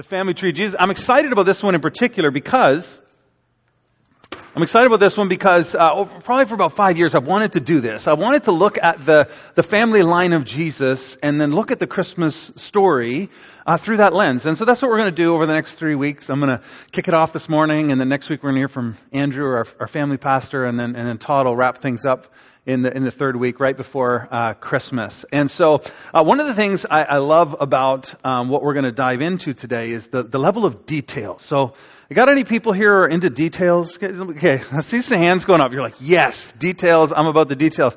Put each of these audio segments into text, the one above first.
the family tree of Jesus. I'm excited about this one in particular because I'm excited about this one because uh, over, probably for about five years I've wanted to do this. I wanted to look at the, the family line of Jesus and then look at the Christmas story uh, through that lens. And so that's what we're going to do over the next three weeks. I'm going to kick it off this morning, and then next week we're going to hear from Andrew, our, our family pastor, and then, and then Todd will wrap things up in the, in the third week, right before uh, Christmas. And so, uh, one of the things I, I love about um, what we're going to dive into today is the, the level of detail. So, you got any people here who are into details? Okay, I see some hands going up. You're like, yes, details. I'm about the details.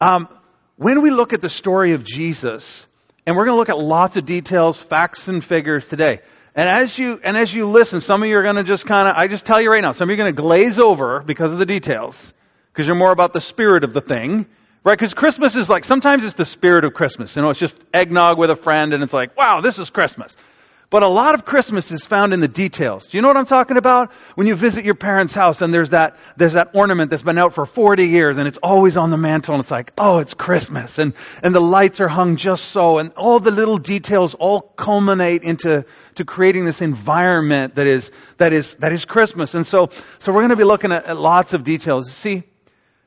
Um, when we look at the story of Jesus, and we're going to look at lots of details, facts, and figures today. And as you and as you listen, some of you are going to just kind of. I just tell you right now, some of you are going to glaze over because of the details, because you're more about the spirit of the thing, right? Because Christmas is like sometimes it's the spirit of Christmas. You know, it's just eggnog with a friend, and it's like, wow, this is Christmas. But a lot of Christmas is found in the details. Do you know what I'm talking about? When you visit your parents' house and there's that, there's that ornament that's been out for 40 years and it's always on the mantel and it's like, oh, it's Christmas. And, and the lights are hung just so and all the little details all culminate into, to creating this environment that is, that is, that is Christmas. And so, so we're going to be looking at, at lots of details. See,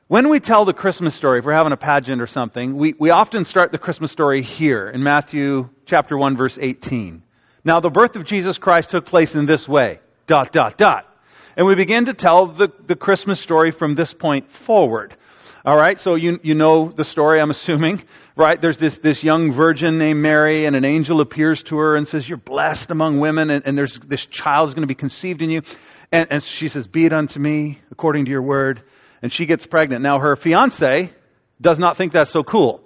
when we tell the Christmas story, if we're having a pageant or something, we, we often start the Christmas story here in Matthew chapter 1 verse 18. Now, the birth of Jesus Christ took place in this way. Dot, dot, dot. And we begin to tell the, the Christmas story from this point forward. All right, so you, you know the story, I'm assuming, right? There's this, this young virgin named Mary, and an angel appears to her and says, You're blessed among women, and, and there's this child is going to be conceived in you. And, and she says, Be it unto me according to your word. And she gets pregnant. Now, her fiance does not think that's so cool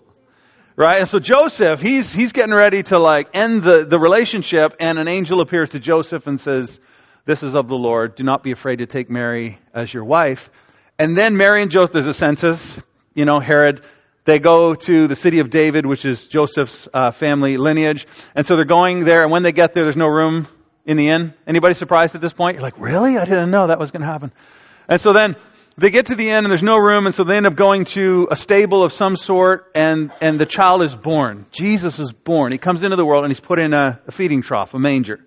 right? And so Joseph, he's, he's getting ready to like end the, the relationship and an angel appears to Joseph and says, this is of the Lord. Do not be afraid to take Mary as your wife. And then Mary and Joseph, there's a census, you know, Herod, they go to the city of David, which is Joseph's uh, family lineage. And so they're going there, and when they get there, there's no room in the inn. Anybody surprised at this point? You're like, really? I didn't know that was going to happen. And so then they get to the end and there's no room, and so they end up going to a stable of some sort, and, and the child is born. Jesus is born. He comes into the world and he's put in a, a feeding trough, a manger.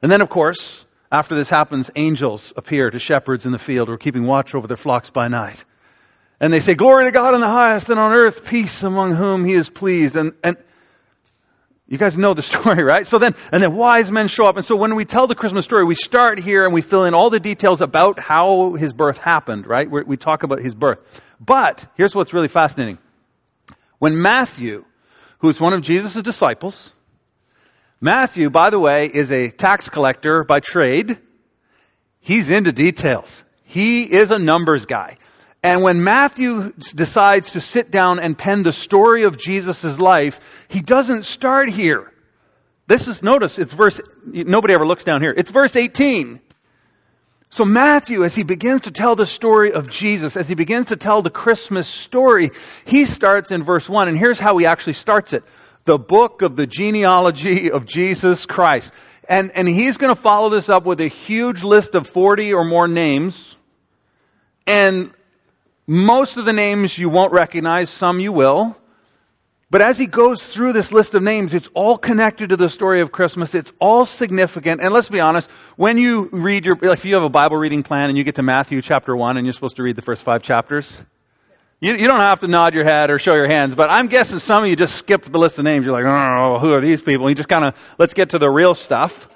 And then, of course, after this happens, angels appear to shepherds in the field who are keeping watch over their flocks by night. And they say, Glory to God in the highest, and on earth peace among whom he is pleased. And, and you guys know the story, right? So then, and then wise men show up. And so when we tell the Christmas story, we start here and we fill in all the details about how his birth happened, right? we we talk about his birth. But here's what's really fascinating. When Matthew, who's one of Jesus' disciples, Matthew, by the way, is a tax collector by trade. He's into details. He is a numbers guy. And when Matthew decides to sit down and pen the story of Jesus' life, he doesn't start here. This is, notice, it's verse, nobody ever looks down here. It's verse 18. So Matthew, as he begins to tell the story of Jesus, as he begins to tell the Christmas story, he starts in verse 1, and here's how he actually starts it. The book of the genealogy of Jesus Christ. And, and he's going to follow this up with a huge list of 40 or more names. And most of the names you won't recognize, some you will. But as he goes through this list of names, it's all connected to the story of Christmas. It's all significant. And let's be honest, when you read your, like if you have a Bible reading plan and you get to Matthew chapter 1 and you're supposed to read the first five chapters, you, you don't have to nod your head or show your hands, but I'm guessing some of you just skipped the list of names. You're like, oh, who are these people? And you just kind of, let's get to the real stuff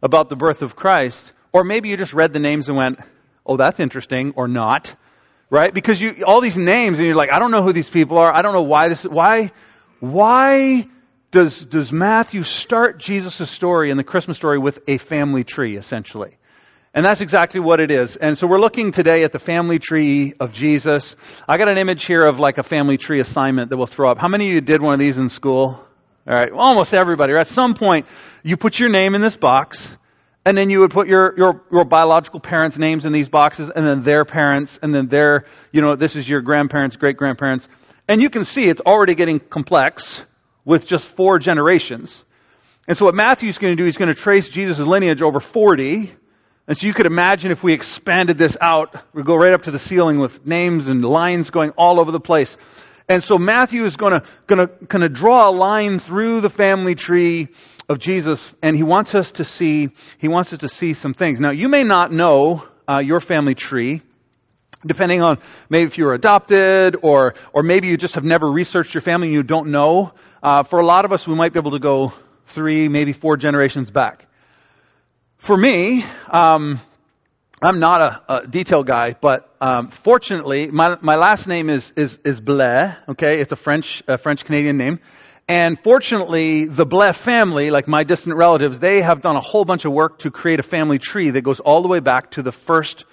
about the birth of Christ. Or maybe you just read the names and went, oh, that's interesting, or not right? Because you, all these names and you're like, I don't know who these people are. I don't know why this, why, why does, does Matthew start Jesus' story and the Christmas story with a family tree, essentially? And that's exactly what it is. And so we're looking today at the family tree of Jesus. I got an image here of like a family tree assignment that we'll throw up. How many of you did one of these in school? All right. Almost everybody. Or at some point, you put your name in this box and then you would put your, your, your biological parents' names in these boxes, and then their parents, and then their, you know, this is your grandparents, great grandparents. And you can see it's already getting complex with just four generations. And so what Matthew's going to do, he's going to trace Jesus' lineage over 40. And so you could imagine if we expanded this out, we'd go right up to the ceiling with names and lines going all over the place. And so Matthew is going to, going to, going to draw a line through the family tree of Jesus, and he wants us to see, he wants us to see some things. Now, you may not know uh, your family tree, depending on maybe if you were adopted or, or maybe you just have never researched your family and you don't know. Uh, for a lot of us, we might be able to go three, maybe four generations back. For me, um, I'm not a, a detail guy, but um, fortunately, my, my last name is is is Blais. Okay, it's a French a French Canadian name, and fortunately, the Blais family, like my distant relatives, they have done a whole bunch of work to create a family tree that goes all the way back to the first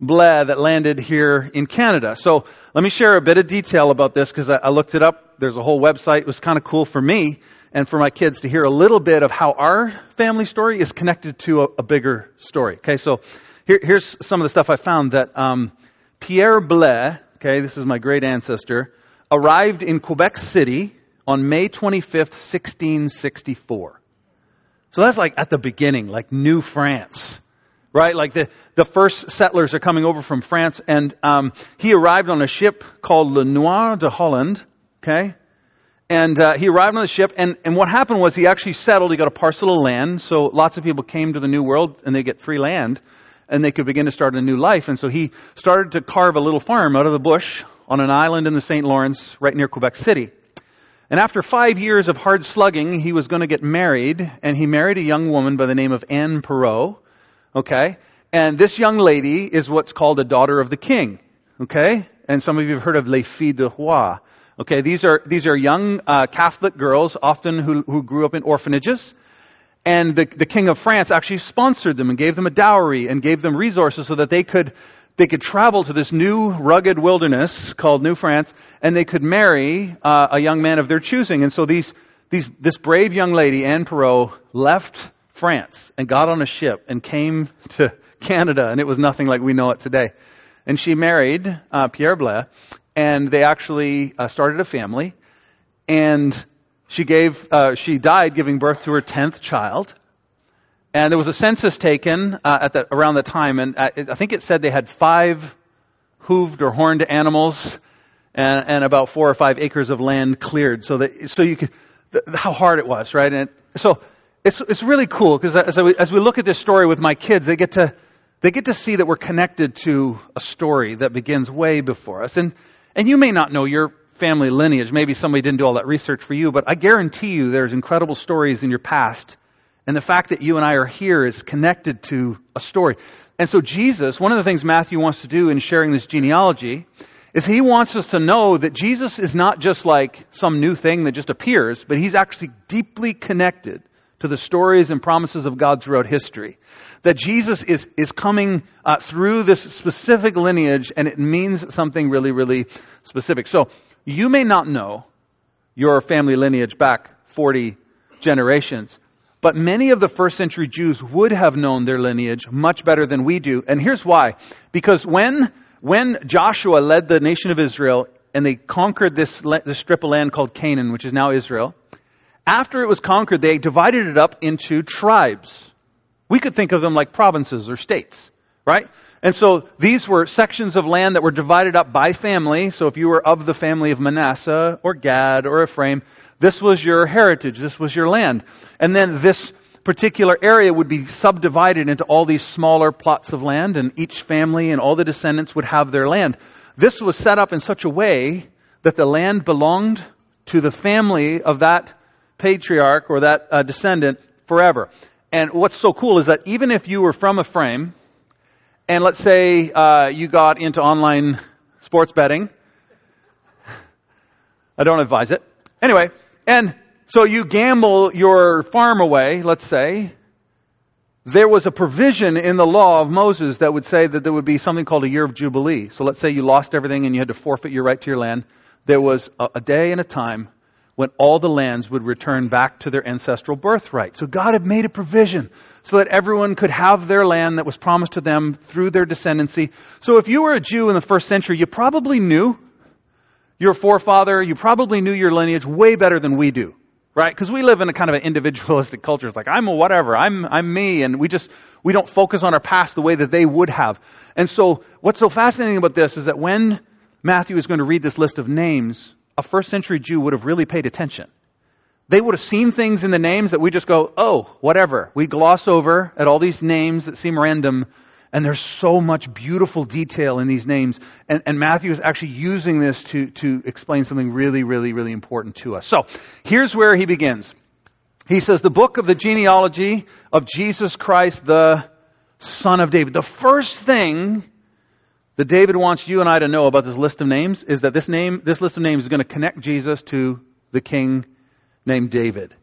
Blais that landed here in Canada. So let me share a bit of detail about this because I, I, looked it up. There's a whole website. It was kind of cool for me and for my kids to hear a little bit of how our family story is connected to a, a bigger story. Okay, so here, here's some of the stuff I found that um, Pierre Blais, okay, this is my great ancestor, arrived in Quebec City on May 25th, 1664. So that's like at the beginning, like New France right? Like the, the first settlers are coming over from France, and um, he arrived on a ship called Le Noir de Holland, okay? And uh, he arrived on the ship, and, and what happened was he actually settled, he got a parcel of land, so lots of people came to the New World, and they get free land, and they could begin to start a new life. And so he started to carve a little farm out of the bush on an island in the St. Lawrence, right near Quebec City. And after five years of hard slugging, he was going to get married, and he married a young woman by the name of Anne Perrot. Okay? And this young lady is what's called a daughter of the king. Okay? And some of you have heard of les filles de roi. Okay, these are, these are young uh, Catholic girls, often who, who grew up in orphanages. And the, the king of France actually sponsored them and gave them a dowry and gave them resources so that they could, they could travel to this new rugged wilderness called New France and they could marry uh, a young man of their choosing. And so these, these, this brave young lady, Anne Perrot, left France and got on a ship and came to Canada, and it was nothing like we know it today. And she married uh, Pierre Blais, and they actually uh, started a family. And she gave, uh, she died giving birth to her tenth child. And there was a census taken uh, at the, around the time, and uh, I think it said they had five hooved or horned animals and, and about four or five acres of land cleared, so that so you could how hard it was, right? And so it's, it's really cool because as, as we look at this story with my kids, they get to, they get to see that we're connected to a story that begins way before us. And, and you may not know your family lineage. Maybe somebody didn't do all that research for you, but I guarantee you there's incredible stories in your past. And the fact that you and I are here is connected to a story. And so Jesus, one of the things Matthew wants to do in sharing this genealogy is he wants us to know that Jesus is not just like some new thing that just appears, but he's actually deeply connected to the stories and promises of God throughout history. That Jesus is, is coming uh, through this specific lineage and it means something really, really specific. So you may not know your family lineage back 40 generations, but many of the first century Jews would have known their lineage much better than we do. And here's why. Because when, when Joshua led the nation of Israel and they conquered this, this strip of land called Canaan, which is now Israel, after it was conquered, they divided it up into tribes. We could think of them like provinces or states, right? And so these were sections of land that were divided up by family. So if you were of the family of Manasseh or Gad or Ephraim, this was your heritage, this was your land. And then this particular area would be subdivided into all these smaller plots of land, and each family and all the descendants would have their land. This was set up in such a way that the land belonged to the family of that patriarch or that uh, descendant forever. And what's so cool is that even if you were from Ephraim, and let's say uh, you got into online sports betting, I don't advise it. Anyway, and so you gamble your farm away, let's say, there was a provision in the law of Moses that would say that there would be something called a year of Jubilee. So let's say you lost everything and you had to forfeit your right to your land. There was a, a day and a time when all the lands would return back to their ancestral birthright. So God had made a provision so that everyone could have their land that was promised to them through their descendancy. So if you were a Jew in the first century, you probably knew your forefather, you probably knew your lineage way better than we do. Right? Because we live in a kind of an individualistic culture. It's like, I'm a whatever, I'm, I'm me, and we just, we don't focus on our past the way that they would have. And so, what's so fascinating about this is that when Matthew is going to read this list of names, a first century Jew would have really paid attention. They would have seen things in the names that we just go, oh, whatever. We gloss over at all these names that seem random, and there's so much beautiful detail in these names. And, and Matthew is actually using this to, to explain something really, really, really important to us. So here's where he begins. He says, the book of the genealogy of Jesus Christ, the son of David. The first thing that David wants you and I to know about this list of names is that this name, this list of names is going to connect Jesus to the king named David.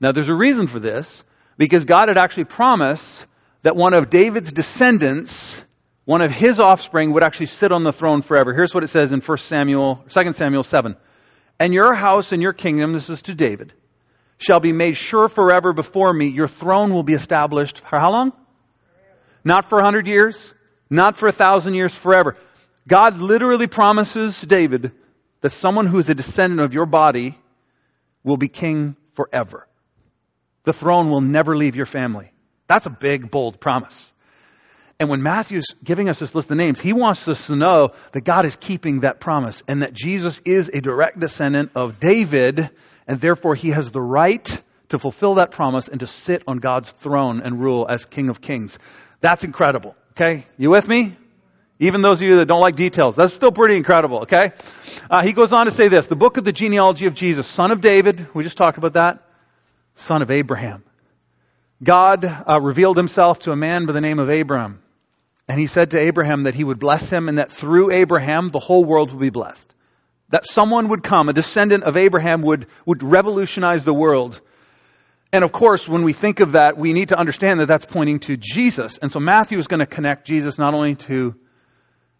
Now there's a reason for this, because God had actually promised that one of David's descendants, one of his offspring would actually sit on the throne forever. Here's what it says in 1 Samuel, 2 Samuel 7. And your house and your kingdom, this is to David, shall be made sure forever before me. Your throne will be established for how long? Not for a hundred years, not for a thousand years, forever. God literally promises David that someone who is a descendant of your body will be king forever. The throne will never leave your family. That's a big, bold promise. And when Matthew's giving us this list of names, he wants us to know that God is keeping that promise and that Jesus is a direct descendant of David, and therefore he has the right to fulfill that promise and to sit on God's throne and rule as King of Kings. That's incredible. Okay? You with me? Even those of you that don't like details, that's still pretty incredible, okay? Uh, he goes on to say this the book of the genealogy of Jesus, son of David, we just talked about that, son of Abraham. God uh, revealed himself to a man by the name of Abraham. And he said to Abraham that he would bless him and that through Abraham the whole world would be blessed. That someone would come, a descendant of Abraham would, would revolutionize the world. And of course, when we think of that, we need to understand that that's pointing to Jesus. And so Matthew is going to connect Jesus not only to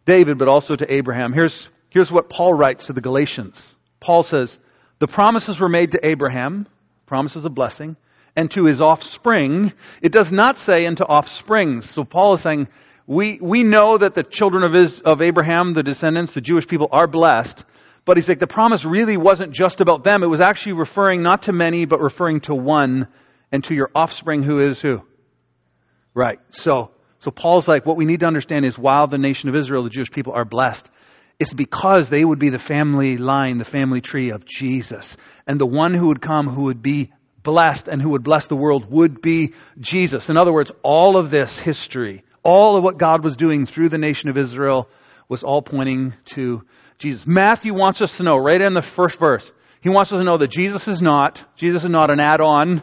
David, but also to Abraham. Here's, here's what Paul writes to the Galatians. Paul says, The promises were made to Abraham, promises of blessing, and to his offspring. It does not say into offsprings. So Paul is saying, we, we know that the children of, his, of Abraham, the descendants, the Jewish people, are blessed. But he's like, the promise really wasn't just about them. It was actually referring not to many, but referring to one and to your offspring who is who? Right. So, so Paul's like, what we need to understand is while the nation of Israel, the Jewish people, are blessed, it's because they would be the family line, the family tree of Jesus. And the one who would come who would be blessed and who would bless the world would be Jesus. In other words, all of this history, all of what God was doing through the nation of Israel was all pointing to Jesus. Matthew wants us to know, right in the first verse, he wants us to know that Jesus is not, Jesus is not an add-on.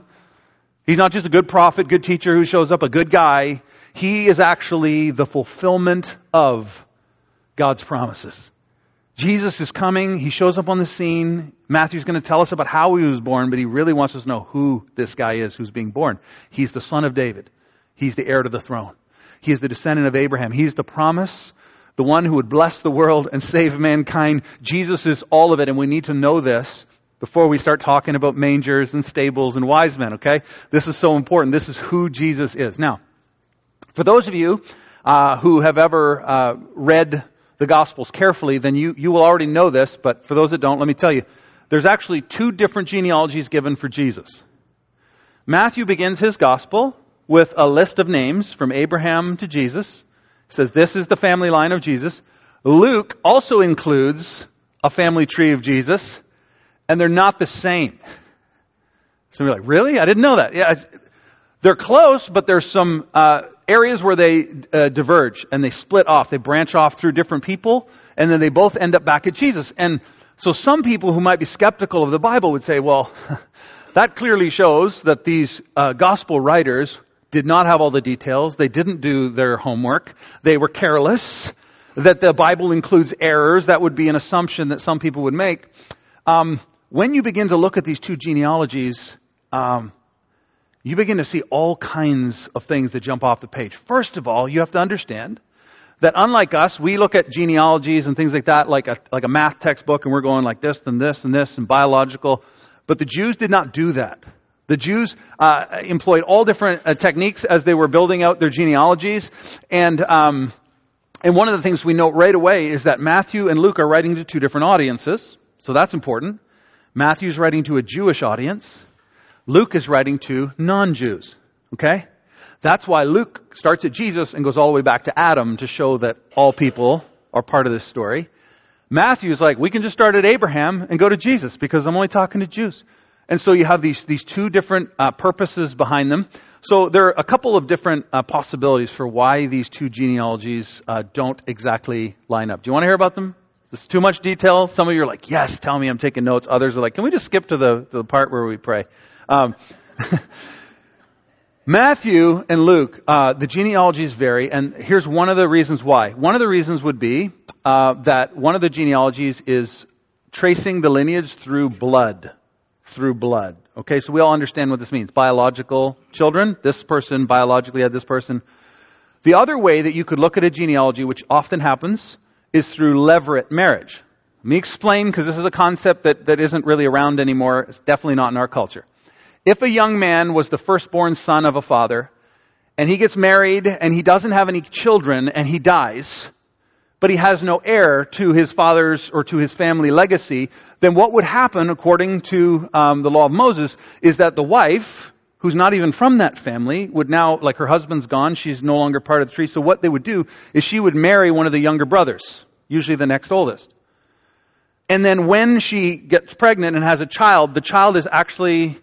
He's not just a good prophet, good teacher who shows up, a good guy. He is actually the fulfillment of God's promises. Jesus is coming. He shows up on the scene. Matthew's going to tell us about how he was born, but he really wants us to know who this guy is who's being born. He's the son of David. He's the heir to the throne. He is the descendant of Abraham. He's the promise the one who would bless the world and save mankind. Jesus is all of it, and we need to know this before we start talking about mangers and stables and wise men, okay? This is so important. This is who Jesus is. Now, for those of you uh, who have ever uh, read the Gospels carefully, then you, you will already know this, but for those that don't, let me tell you. There's actually two different genealogies given for Jesus. Matthew begins his Gospel with a list of names from Abraham to Jesus says this is the family line of Jesus. Luke also includes a family tree of Jesus, and they're not the same. So you're like, really? I didn't know that. Yeah, they're close, but there's some uh, areas where they uh, diverge and they split off. They branch off through different people, and then they both end up back at Jesus. And so some people who might be skeptical of the Bible would say, well, that clearly shows that these uh, gospel writers did not have all the details. They didn't do their homework. They were careless. That the Bible includes errors. That would be an assumption that some people would make. Um, when you begin to look at these two genealogies, um, you begin to see all kinds of things that jump off the page. First of all, you have to understand that unlike us, we look at genealogies and things like that like a, like a math textbook and we're going like this and this and this and biological. But the Jews did not do that. The Jews uh, employed all different uh, techniques as they were building out their genealogies, and um, and one of the things we note right away is that Matthew and Luke are writing to two different audiences, so that's important. Matthew's writing to a Jewish audience. Luke is writing to non-Jews. Okay, that's why Luke starts at Jesus and goes all the way back to Adam to show that all people are part of this story. Matthew's like, we can just start at Abraham and go to Jesus because I'm only talking to Jews. And so you have these, these two different uh, purposes behind them. So there are a couple of different uh, possibilities for why these two genealogies uh, don't exactly line up. Do you want to hear about them? Is this too much detail? Some of you are like, yes, tell me, I'm taking notes. Others are like, can we just skip to the, to the part where we pray? Um, Matthew and Luke, uh, the genealogies vary, and here's one of the reasons why. One of the reasons would be uh, that one of the genealogies is tracing the lineage through blood. Through blood. Okay, so we all understand what this means. Biological children, this person biologically had this person. The other way that you could look at a genealogy, which often happens, is through levirate marriage. Let me explain, because this is a concept that, that isn't really around anymore. It's definitely not in our culture. If a young man was the firstborn son of a father, and he gets married and he doesn't have any children and he dies, but he has no heir to his father's or to his family legacy, then what would happen, according to um, the law of Moses, is that the wife, who's not even from that family, would now, like her husband's gone, she's no longer part of the tree. So what they would do is she would marry one of the younger brothers, usually the next oldest. And then when she gets pregnant and has a child, the child is actually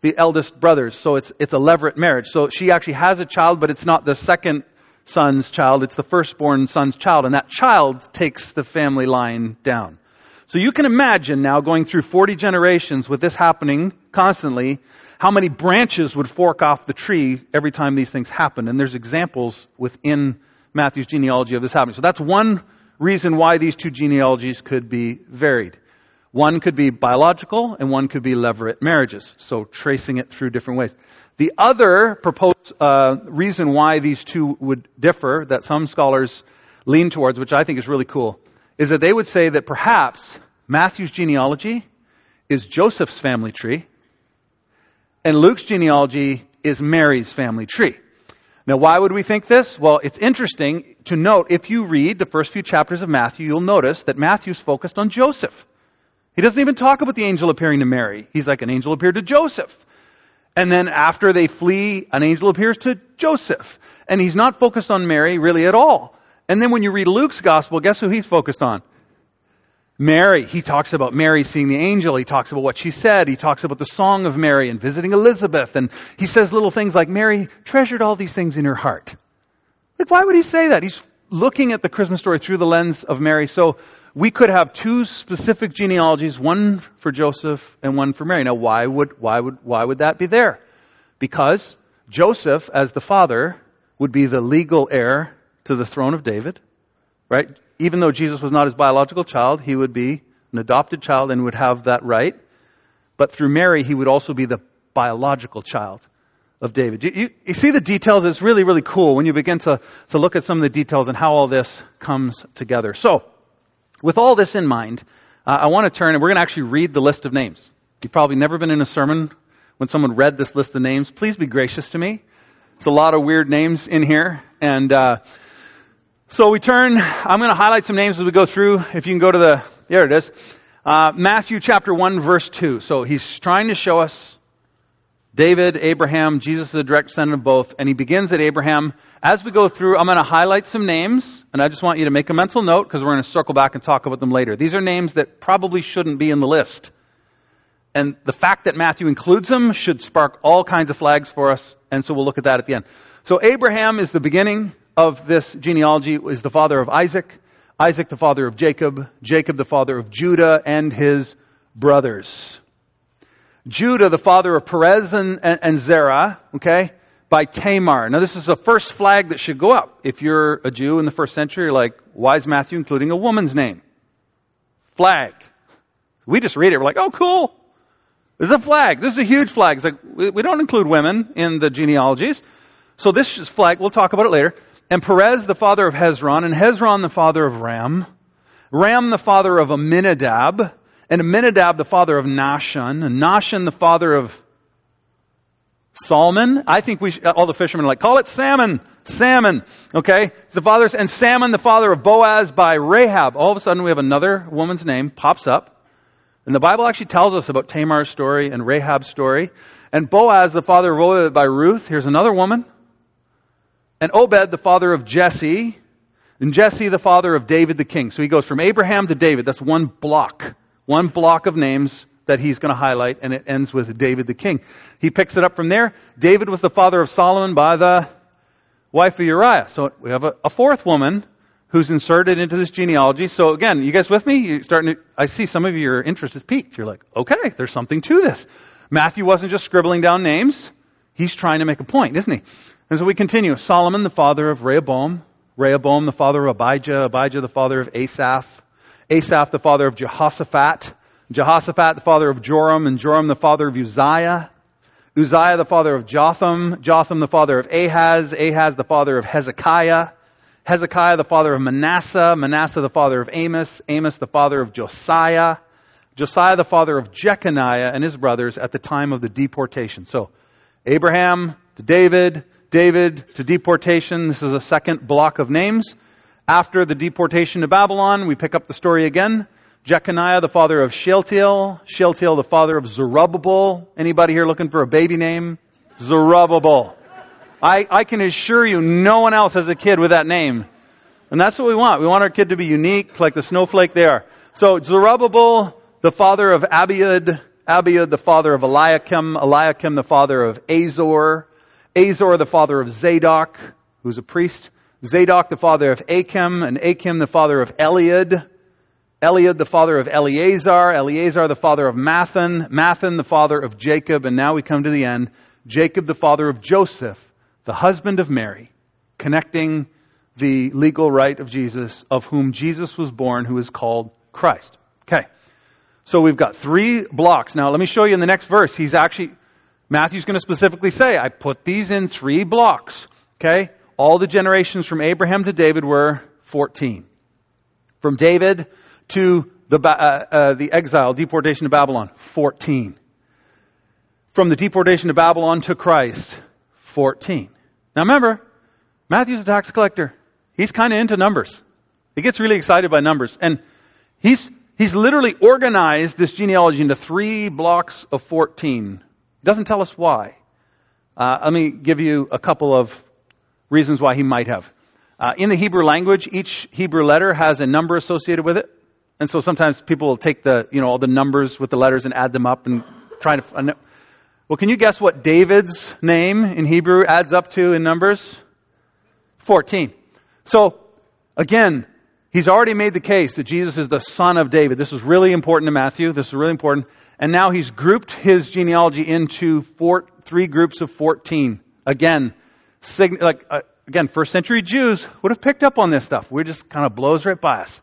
the eldest brothers. So it's, it's a levirate marriage. So she actually has a child, but it's not the second son's child, it's the firstborn son's child. And that child takes the family line down. So you can imagine now going through 40 generations with this happening constantly, how many branches would fork off the tree every time these things happen. And there's examples within Matthew's genealogy of this happening. So that's one reason why these two genealogies could be varied. One could be biological and one could be levirate marriages. So tracing it through different ways. The other proposed uh, reason why these two would differ, that some scholars lean towards, which I think is really cool, is that they would say that perhaps Matthew's genealogy is Joseph's family tree and Luke's genealogy is Mary's family tree. Now, why would we think this? Well, it's interesting to note if you read the first few chapters of Matthew, you'll notice that Matthew's focused on Joseph. He doesn't even talk about the angel appearing to Mary. He's like, an angel appeared to Joseph. And then after they flee, an angel appears to Joseph. And he's not focused on Mary really at all. And then when you read Luke's gospel, guess who he's focused on? Mary. He talks about Mary seeing the angel. He talks about what she said. He talks about the song of Mary and visiting Elizabeth. And he says little things like, Mary treasured all these things in her heart. Like, why would he say that? He's looking at the Christmas story through the lens of Mary. So we could have two specific genealogies, one for Joseph and one for Mary. Now, why would, why would, why would that be there? Because Joseph, as the father, would be the legal heir to the throne of David, right? Even though Jesus was not his biological child, he would be an adopted child and would have that right. But through Mary, he would also be the biological child of David. You, you, you, see the details? It's really, really cool when you begin to, to look at some of the details and how all this comes together. So, with all this in mind, uh, I want to turn and we're going to actually read the list of names. You've probably never been in a sermon when someone read this list of names. Please be gracious to me. It's a lot of weird names in here. And uh, so we turn, I'm going to highlight some names as we go through. If you can go to the, there it is. Uh, Matthew chapter 1, verse 2. So he's trying to show us David, Abraham, Jesus is a direct descendant of both, and he begins at Abraham. As we go through, I'm going to highlight some names, and I just want you to make a mental note because we're going to circle back and talk about them later. These are names that probably shouldn't be in the list. And the fact that Matthew includes them should spark all kinds of flags for us, and so we'll look at that at the end. So Abraham is the beginning of this genealogy, is the father of Isaac, Isaac the father of Jacob, Jacob the father of Judah and his brothers. Judah, the father of Perez and, and, and Zerah, okay, by Tamar. Now, this is the first flag that should go up. If you're a Jew in the first century, you're like, why is Matthew including a woman's name? Flag. We just read it, we're like, oh, cool. This is a flag. This is a huge flag. It's like, we, we don't include women in the genealogies. So this flag, we'll talk about it later. And Perez, the father of Hezron, and Hezron, the father of Ram. Ram, the father of Amminadab and Amminadab the father of Nahshon, and Nahshon the father of Salmon. I think we should, all the fishermen are like, call it salmon, salmon. Okay? The fathers, and Salmon the father of Boaz by Rahab. All of a sudden we have another woman's name pops up. And the Bible actually tells us about Tamar's story and Rahab's story. And Boaz, the father of Obed by Ruth. Here's another woman. And Obed, the father of Jesse. And Jesse, the father of David the king. So he goes from Abraham to David. That's one block. One block of names that he's going to highlight, and it ends with David the king. He picks it up from there. David was the father of Solomon by the wife of Uriah. So we have a, a fourth woman who's inserted into this genealogy. So again, you guys with me? You starting to, I see some of your interest is piqued. You're like, okay, there's something to this. Matthew wasn't just scribbling down names. He's trying to make a point, isn't he? And so we continue. Solomon, the father of Rehoboam. Rehoboam, the father of Abijah. Abijah, the father of Asaph. Asaph, the father of Jehoshaphat. Jehoshaphat, the father of Joram. And Joram, the father of Uzziah. Uzziah, the father of Jotham. Jotham, the father of Ahaz. Ahaz, the father of Hezekiah. Hezekiah, the father of Manasseh, Manasseh, the father of Amos, Amos, the father of Josiah, Josiah, the father of Jeconiah and his brothers at the time of the deportation. So, Abraham to David, David to deportation. This is a second block of names. After the deportation to Babylon, we pick up the story again. Jeconiah, the father of Shealtiel, Shealtiel, the father of Zerubbabel. Anybody here looking for a baby name? Zerubbabel. I, I can assure you no one else has a kid with that name. And that's what we want. We want our kid to be unique, like the snowflake they are. So Zerubbabel, the father of Abiud, Abiud, the father of Eliakim, Eliakim, the father of Azor, Azor, the father of Zadok, who's a priest, Zadok, the father of Achim, and Achim, the father of Eliud, Eliud, the father of Eleazar, Eleazar, the father of Matthan, Matthan, the father of Jacob, and now we come to the end, Jacob, the father of Joseph, the husband of Mary, connecting the legal right of Jesus, of whom Jesus was born, who is called Christ. Okay. So we've got three blocks. Now, let me show you in the next verse. He's actually, Matthew's going to specifically say, I put these in three blocks. Okay. All the generations from Abraham to David were 14. From David to the, uh, uh, the exile, deportation to Babylon, 14. From the deportation to Babylon to Christ, 14. Now remember, Matthew's a tax collector. He's kind of into numbers. He gets really excited by numbers. And he's, he's literally organized this genealogy into three blocks of 14. Doesn't tell us why. Uh, let me give you a couple of reasons why he might have. Uh, in the Hebrew language, each Hebrew letter has a number associated with it. And so sometimes people will take the, you know, all the numbers with the letters and add them up and try to. Well, can you guess what David's name in Hebrew adds up to in Numbers? 14. So, again, he's already made the case that Jesus is the son of David. This is really important to Matthew. This is really important. And now he's grouped his genealogy into four, three groups of 14. Again, like, uh, again, first century Jews would have picked up on this stuff. We just kind of blows right by us.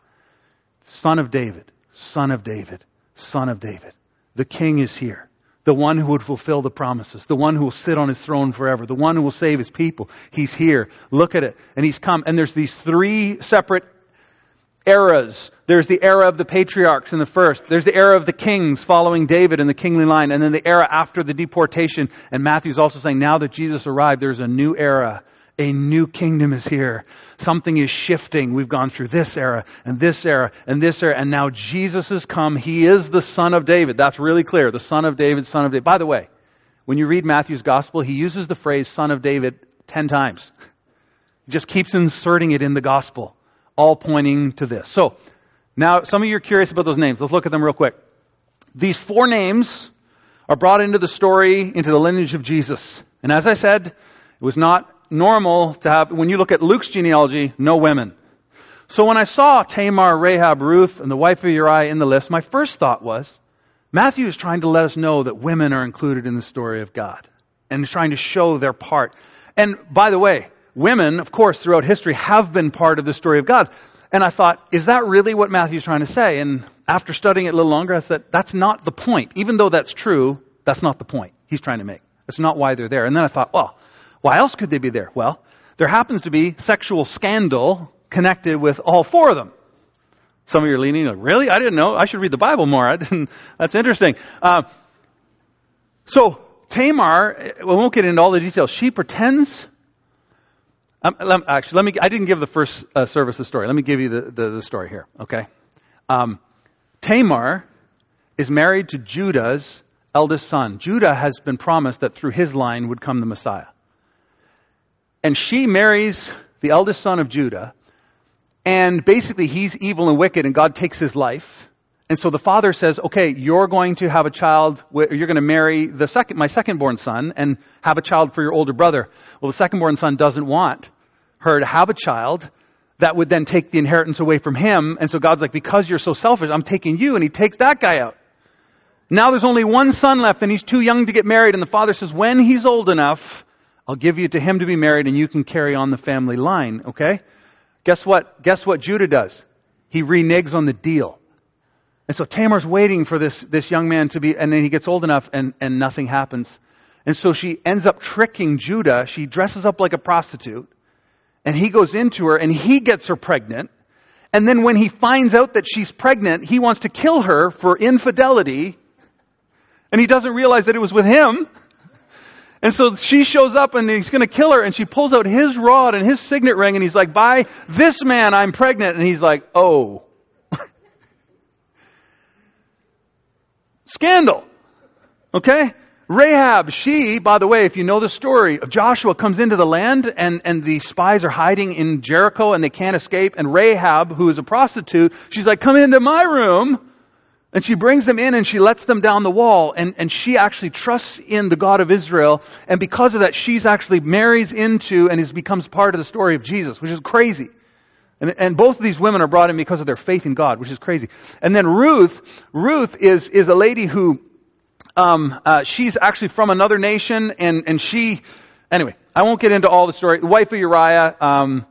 Son of David, son of David, son of David. The king is here the one who would fulfill the promises, the one who will sit on his throne forever, the one who will save his people. He's here. Look at it. And he's come. And there's these three separate eras. There's the era of the patriarchs in the first. There's the era of the kings following David in the kingly line. And then the era after the deportation. And Matthew's also saying now that Jesus arrived, there's a new era a new kingdom is here. Something is shifting. We've gone through this era and this era and this era, and now Jesus has come. He is the Son of David. That's really clear. The Son of David, Son of David. By the way, when you read Matthew's gospel, he uses the phrase Son of David 10 times. He just keeps inserting it in the gospel, all pointing to this. So, now some of you are curious about those names. Let's look at them real quick. These four names are brought into the story, into the lineage of Jesus. And as I said, it was not normal to have, when you look at Luke's genealogy, no women. So when I saw Tamar, Rahab, Ruth, and the wife of Uriah in the list, my first thought was, Matthew is trying to let us know that women are included in the story of God. And he's trying to show their part. And by the way, women, of course, throughout history have been part of the story of God. And I thought, is that really what Matthew's trying to say? And after studying it a little longer, I thought, that's not the point. Even though that's true, that's not the point he's trying to make. That's not why they're there. And then I thought, well, why else could they be there? Well, there happens to be sexual scandal connected with all four of them. Some of you are leaning, like, really? I didn't know. I should read the Bible more. I didn't. That's interesting. Uh, so Tamar, we won't get into all the details. She pretends. Um, actually, let me. I didn't give the first uh, service the story. Let me give you the, the, the story here. Okay. Um, Tamar is married to Judah's eldest son. Judah has been promised that through his line would come the Messiah. And she marries the eldest son of Judah. And basically, he's evil and wicked, and God takes his life. And so the father says, okay, you're going to have a child, you're going to marry the second, my second born son and have a child for your older brother. Well, the second born son doesn't want her to have a child that would then take the inheritance away from him. And so God's like, because you're so selfish, I'm taking you. And he takes that guy out. Now there's only one son left and he's too young to get married. And the father says, when he's old enough, I'll give you to him to be married and you can carry on the family line. Okay? Guess what? Guess what Judah does? He reneges on the deal. And so Tamar's waiting for this, this young man to be, and then he gets old enough and, and nothing happens. And so she ends up tricking Judah. She dresses up like a prostitute and he goes into her and he gets her pregnant. And then when he finds out that she's pregnant, he wants to kill her for infidelity. And he doesn't realize that it was with him. And so she shows up and he's going to kill her and she pulls out his rod and his signet ring and he's like, by this man, I'm pregnant. And he's like, oh. Scandal. Okay? Rahab, she, by the way, if you know the story of Joshua comes into the land and, and the spies are hiding in Jericho and they can't escape. And Rahab, who is a prostitute, she's like, come into my room. And she brings them in and she lets them down the wall and, and she actually trusts in the God of Israel. And because of that, she's actually marries into and is, becomes part of the story of Jesus, which is crazy. And, and both of these women are brought in because of their faith in God, which is crazy. And then Ruth, Ruth is, is a lady who um, uh, she's actually from another nation, and, and she, anyway, I won't get into all the story. The wife of Uriah, um,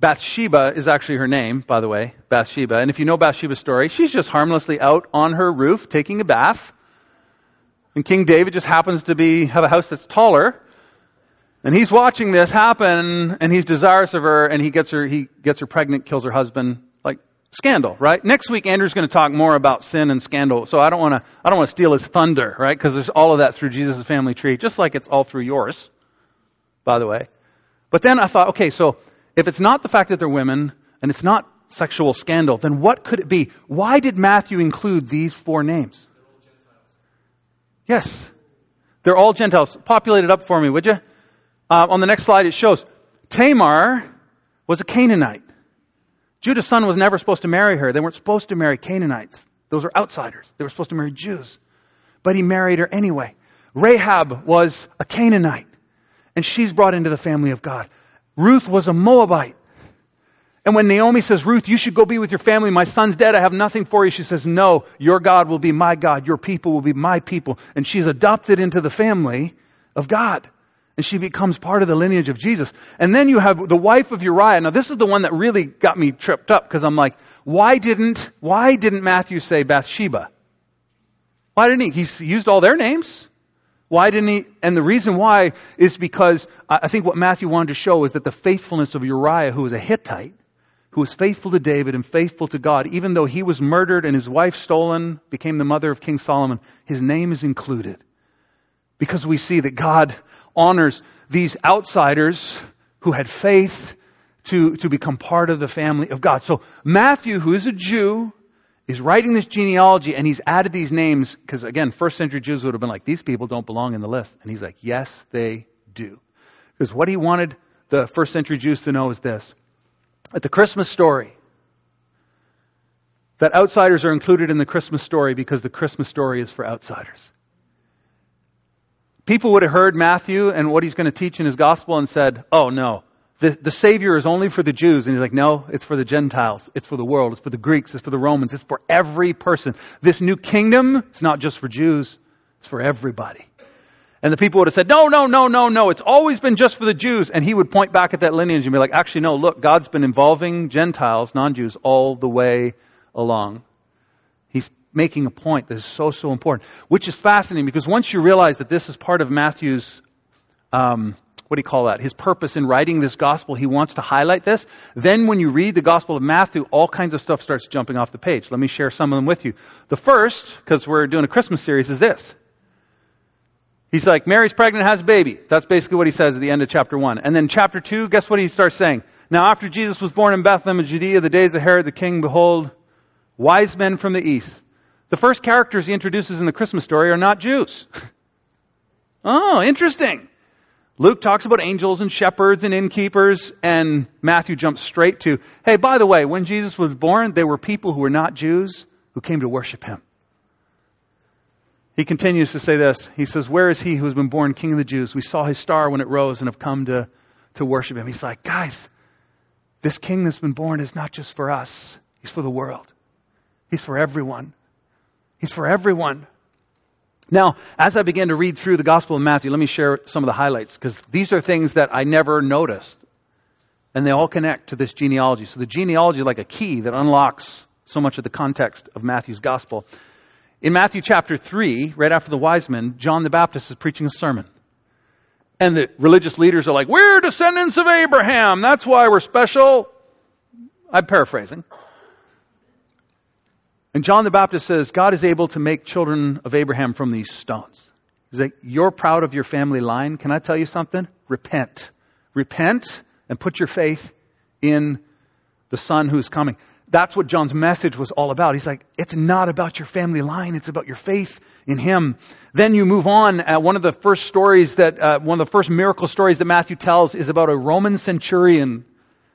Bathsheba is actually her name, by the way, Bathsheba. And if you know Bathsheba's story, she's just harmlessly out on her roof taking a bath. And King David just happens to be, have a house that's taller. And he's watching this happen, and he's desirous of her, and he gets her, he gets her pregnant, kills her husband, Like Scandal, right? Next week, Andrew's going to talk more about sin and scandal. So I don't want to, I don't want to steal his thunder, right? Because there's all of that through Jesus' family tree, just like it's all through yours, by the way. But then I thought, okay, so if it's not the fact that they're women and it's not sexual scandal, then what could it be? Why did Matthew include these four names? Yes. They're all Gentiles. Populate it up for me, would you? Uh, on the next slide, it shows Tamar was a Canaanite. Judah's son was never supposed to marry her. They weren't supposed to marry Canaanites. Those are outsiders. They were supposed to marry Jews. But he married her anyway. Rahab was a Canaanite, and she's brought into the family of God. Ruth was a Moabite. And when Naomi says, Ruth, you should go be with your family. My son's dead. I have nothing for you. She says, No, your God will be my God. Your people will be my people. And she's adopted into the family of God and she becomes part of the lineage of Jesus. And then you have the wife of Uriah. Now this is the one that really got me tripped up because I'm like, why didn't, why didn't Matthew say Bathsheba? Why didn't he? He used all their names. Why didn't he? And the reason why is because I think what Matthew wanted to show is that the faithfulness of Uriah, who was a Hittite, who was faithful to David and faithful to God, even though he was murdered and his wife stolen, became the mother of King Solomon, his name is included. Because we see that God honors these outsiders who had faith to, to become part of the family of God. So Matthew, who is a Jew, is writing this genealogy and he's added these names because again, first century Jews would have been like, these people don't belong in the list. And he's like, yes, they do. Because what he wanted the first century Jews to know is this. At the Christmas story, that outsiders are included in the Christmas story because the Christmas story is for outsiders people would have heard Matthew and what he's going to teach in his gospel and said, oh no, the, the Savior is only for the Jews. And he's like, no, it's for the Gentiles. It's for the world. It's for the Greeks. It's for the Romans. It's for every person. This new kingdom, it's not just for Jews. It's for everybody. And the people would have said, no, no, no, no, no. It's always been just for the Jews. And he would point back at that lineage and be like, actually, no, look, God's been involving Gentiles, non-Jews, all the way along. Making a point that is so, so important, which is fascinating because once you realize that this is part of Matthew's, um, what do you call that? His purpose in writing this gospel, he wants to highlight this. Then when you read the gospel of Matthew, all kinds of stuff starts jumping off the page. Let me share some of them with you. The first, because we're doing a Christmas series, is this. He's like, Mary's pregnant, has a baby. That's basically what he says at the end of chapter one. And then chapter two, guess what he starts saying? Now after Jesus was born in Bethlehem in Judea, the days of Herod the king, behold, wise men from the east the first characters he introduces in the Christmas story are not Jews. oh, interesting. Luke talks about angels and shepherds and innkeepers, and Matthew jumps straight to, hey, by the way, when Jesus was born, there were people who were not Jews who came to worship him. He continues to say this. He says, Where is he who has been born king of the Jews? We saw his star when it rose and have come to, to worship him. He's like, Guys, this king that's been born is not just for us, he's for the world. He's for everyone. He's for everyone. Now, as I began to read through the Gospel of Matthew, let me share some of the highlights because these are things that I never noticed. And they all connect to this genealogy. So the genealogy is like a key that unlocks so much of the context of Matthew's Gospel. In Matthew chapter 3, right after the wise men, John the Baptist is preaching a sermon. And the religious leaders are like, We're descendants of Abraham. That's why we're special. I'm paraphrasing. And John the Baptist says, God is able to make children of Abraham from these stones. He's like, You're proud of your family line. Can I tell you something? Repent. Repent and put your faith in the Son who's coming. That's what John's message was all about. He's like, it's not about your family line, it's about your faith in Him. Then you move on. Uh, one of the first stories that, uh, one of the first miracle stories that Matthew tells is about a Roman centurion.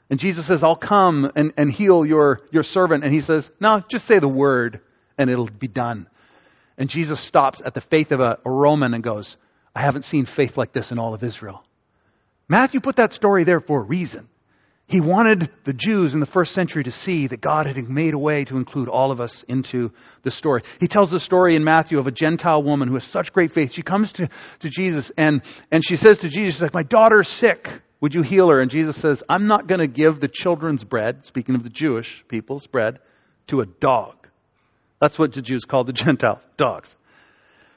And Jesus says, I'll come and, and heal your, your servant. And he says, No, just say the word and it'll be done. And Jesus stops at the faith of a, a Roman and goes, I haven't seen faith like this in all of Israel. Matthew put that story there for a reason. He wanted the Jews in the first century to see that God had made a way to include all of us into the story. He tells the story in Matthew of a Gentile woman who has such great faith. She comes to, to Jesus and, and she says to Jesus, like, my daughter's sick. Would you heal her? And Jesus says, I'm not going to give the children's bread, speaking of the Jewish people's bread, to a dog. That's what the Jews called the Gentiles, dogs.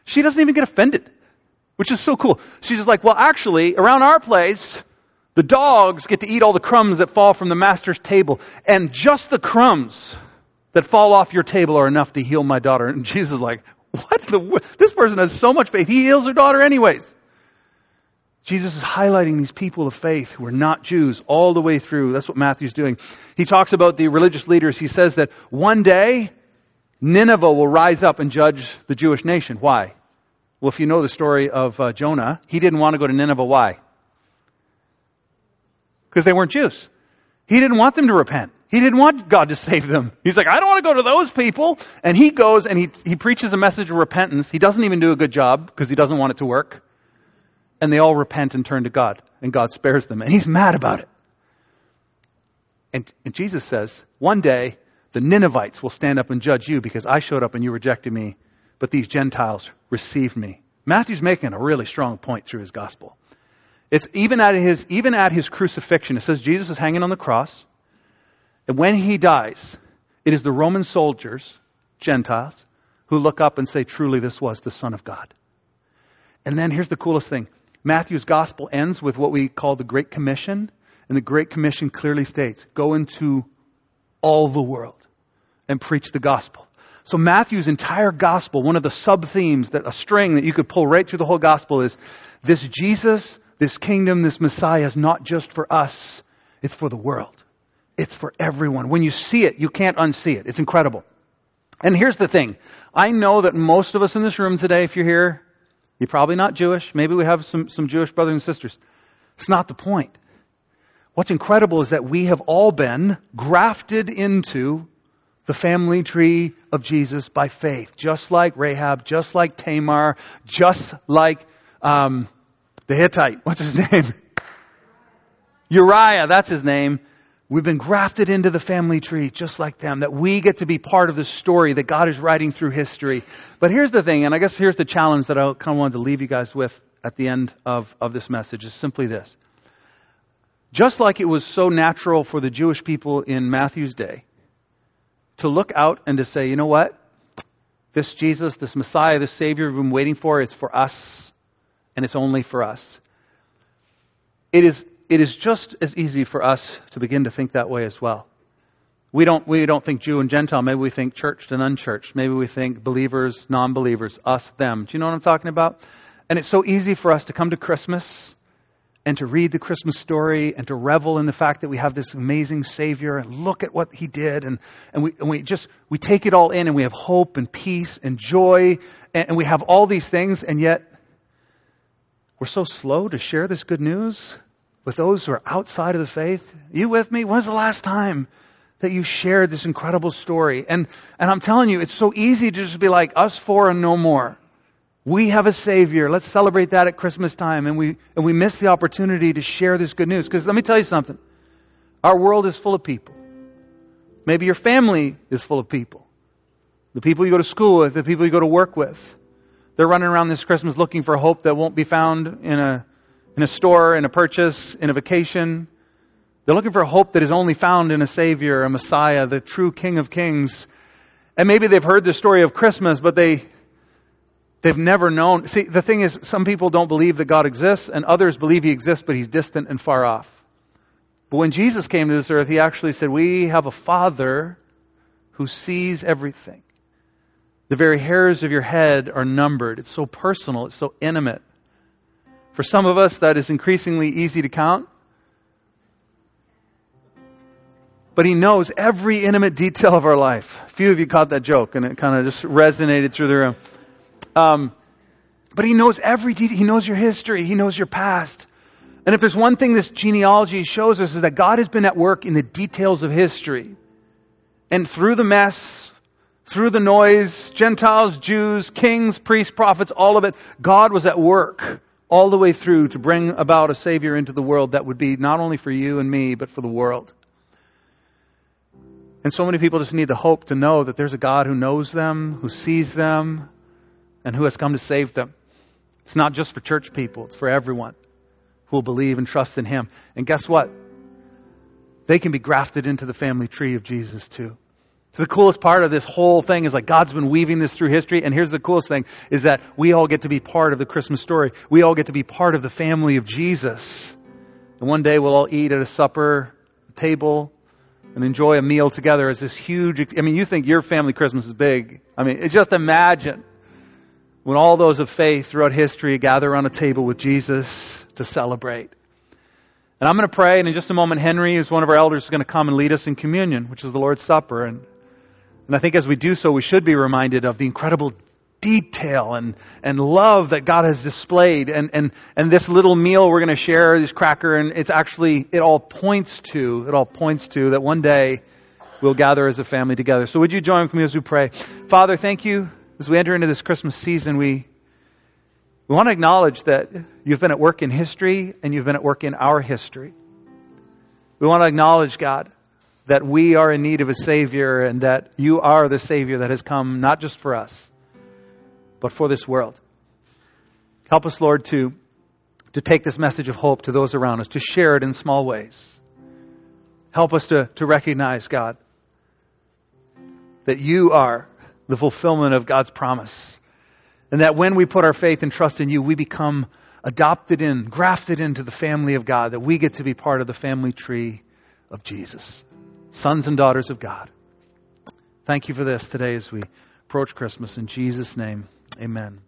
She doesn't even get offended which is so cool. She's just like, well, actually, around our place, the dogs get to eat all the crumbs that fall from the master's table. And just the crumbs that fall off your table are enough to heal my daughter. And Jesus is like, what the, this person has so much faith. He heals her daughter anyways. Jesus is highlighting these people of faith who are not Jews all the way through. That's what Matthew's doing. He talks about the religious leaders. He says that one day Nineveh will rise up and judge the Jewish nation. Why? Well, if you know the story of uh, Jonah, he didn't want to go to Nineveh. Why? Because they weren't Jews. He didn't want them to repent. He didn't want God to save them. He's like, I don't want to go to those people. And he goes and he, he preaches a message of repentance. He doesn't even do a good job because he doesn't want it to work. And they all repent and turn to God. And God spares them. And he's mad about it. And, and Jesus says, one day the Ninevites will stand up and judge you because I showed up and you rejected me but these Gentiles received me. Matthew's making a really strong point through his gospel. It's even at his, even at his crucifixion, it says Jesus is hanging on the cross. And when he dies, it is the Roman soldiers, Gentiles, who look up and say, truly, this was the Son of God. And then here's the coolest thing Matthew's gospel ends with what we call the Great Commission. And the Great Commission clearly states go into all the world and preach the gospel. So Matthew's entire gospel, one of the sub themes that a string that you could pull right through the whole gospel is this Jesus, this kingdom, this Messiah is not just for us, it's for the world. It's for everyone. When you see it, you can't unsee it. It's incredible. And here's the thing. I know that most of us in this room today, if you're here, you're probably not Jewish. Maybe we have some, some Jewish brothers and sisters. It's not the point. What's incredible is that we have all been grafted into the family tree of Jesus by faith, just like Rahab, just like Tamar, just like um, the Hittite. What's his name? Uriah, that's his name. We've been grafted into the family tree just like them, that we get to be part of the story that God is writing through history. But here's the thing, and I guess here's the challenge that I kind of wanted to leave you guys with at the end of, of this message is simply this. Just like it was so natural for the Jewish people in Matthew's day to look out and to say, you know what? This Jesus, this Messiah, this Savior we've been waiting for, it's for us, and it's only for us. It is, it is just as easy for us to begin to think that way as well. We don't, we don't think Jew and Gentile. Maybe we think churched and unchurched. Maybe we think believers, non believers, us, them. Do you know what I'm talking about? And it's so easy for us to come to Christmas and to read the Christmas story and to revel in the fact that we have this amazing Savior and look at what He did. And, and, we, and we just, we take it all in and we have hope and peace and joy and, and we have all these things and yet we're so slow to share this good news with those who are outside of the faith. You with me? When's the last time that you shared this incredible story. And, and I'm telling you, it's so easy to just be like, us four and no more. We have a Savior. Let's celebrate that at Christmas time. And we, and we miss the opportunity to share this good news. Because let me tell you something. Our world is full of people. Maybe your family is full of people. The people you go to school with, the people you go to work with. They're running around this Christmas looking for hope that won't be found in a, in a store, in a purchase, in a vacation. They're looking for a hope that is only found in a Savior, a Messiah, the true King of Kings. And maybe they've heard the story of Christmas, but they, they've never known. See, the thing is, some people don't believe that God exists, and others believe He exists, but He's distant and far off. But when Jesus came to this earth, He actually said, We have a Father who sees everything. The very hairs of your head are numbered. It's so personal, it's so intimate. For some of us, that is increasingly easy to count. but he knows every intimate detail of our life. A few of you caught that joke, and it kind of just resonated through the room. Um, but he knows every detail. He knows your history. He knows your past. And if there's one thing this genealogy shows us is that God has been at work in the details of history. And through the mess, through the noise, Gentiles, Jews, kings, priests, prophets, all of it, God was at work all the way through to bring about a Savior into the world that would be not only for you and me, but for the world. And so many people just need the hope to know that there's a God who knows them, who sees them, and who has come to save them. It's not just for church people, it's for everyone who will believe and trust in Him. And guess what? They can be grafted into the family tree of Jesus too. So the coolest part of this whole thing is like God's been weaving this through history. And here's the coolest thing is that we all get to be part of the Christmas story. We all get to be part of the family of Jesus. And one day we'll all eat at a supper table and enjoy a meal together as this huge, I mean, you think your family Christmas is big. I mean, just imagine when all those of faith throughout history gather around a table with Jesus to celebrate. And I'm going to pray, and in just a moment, Henry, who's one of our elders, is going to come and lead us in communion, which is the Lord's Supper. And, and I think as we do so, we should be reminded of the incredible detail and, and love that God has displayed. And, and, and this little meal we're going to share, this cracker, and it's actually, it all points to, it all points to that one day we'll gather as a family together. So would you join with me as we pray? Father, thank you. As we enter into this Christmas season, we, we want to acknowledge that you've been at work in history and you've been at work in our history. We want to acknowledge, God, that we are in need of a Savior and that you are the Savior that has come not just for us, but for this world. Help us, Lord, to, to take this message of hope to those around us, to share it in small ways. Help us to, to recognize, God, that you are the fulfillment of God's promise. And that when we put our faith and trust in you, we become adopted in, grafted into the family of God, that we get to be part of the family tree of Jesus, sons and daughters of God. Thank you for this today as we approach Christmas. In Jesus' name. Amen.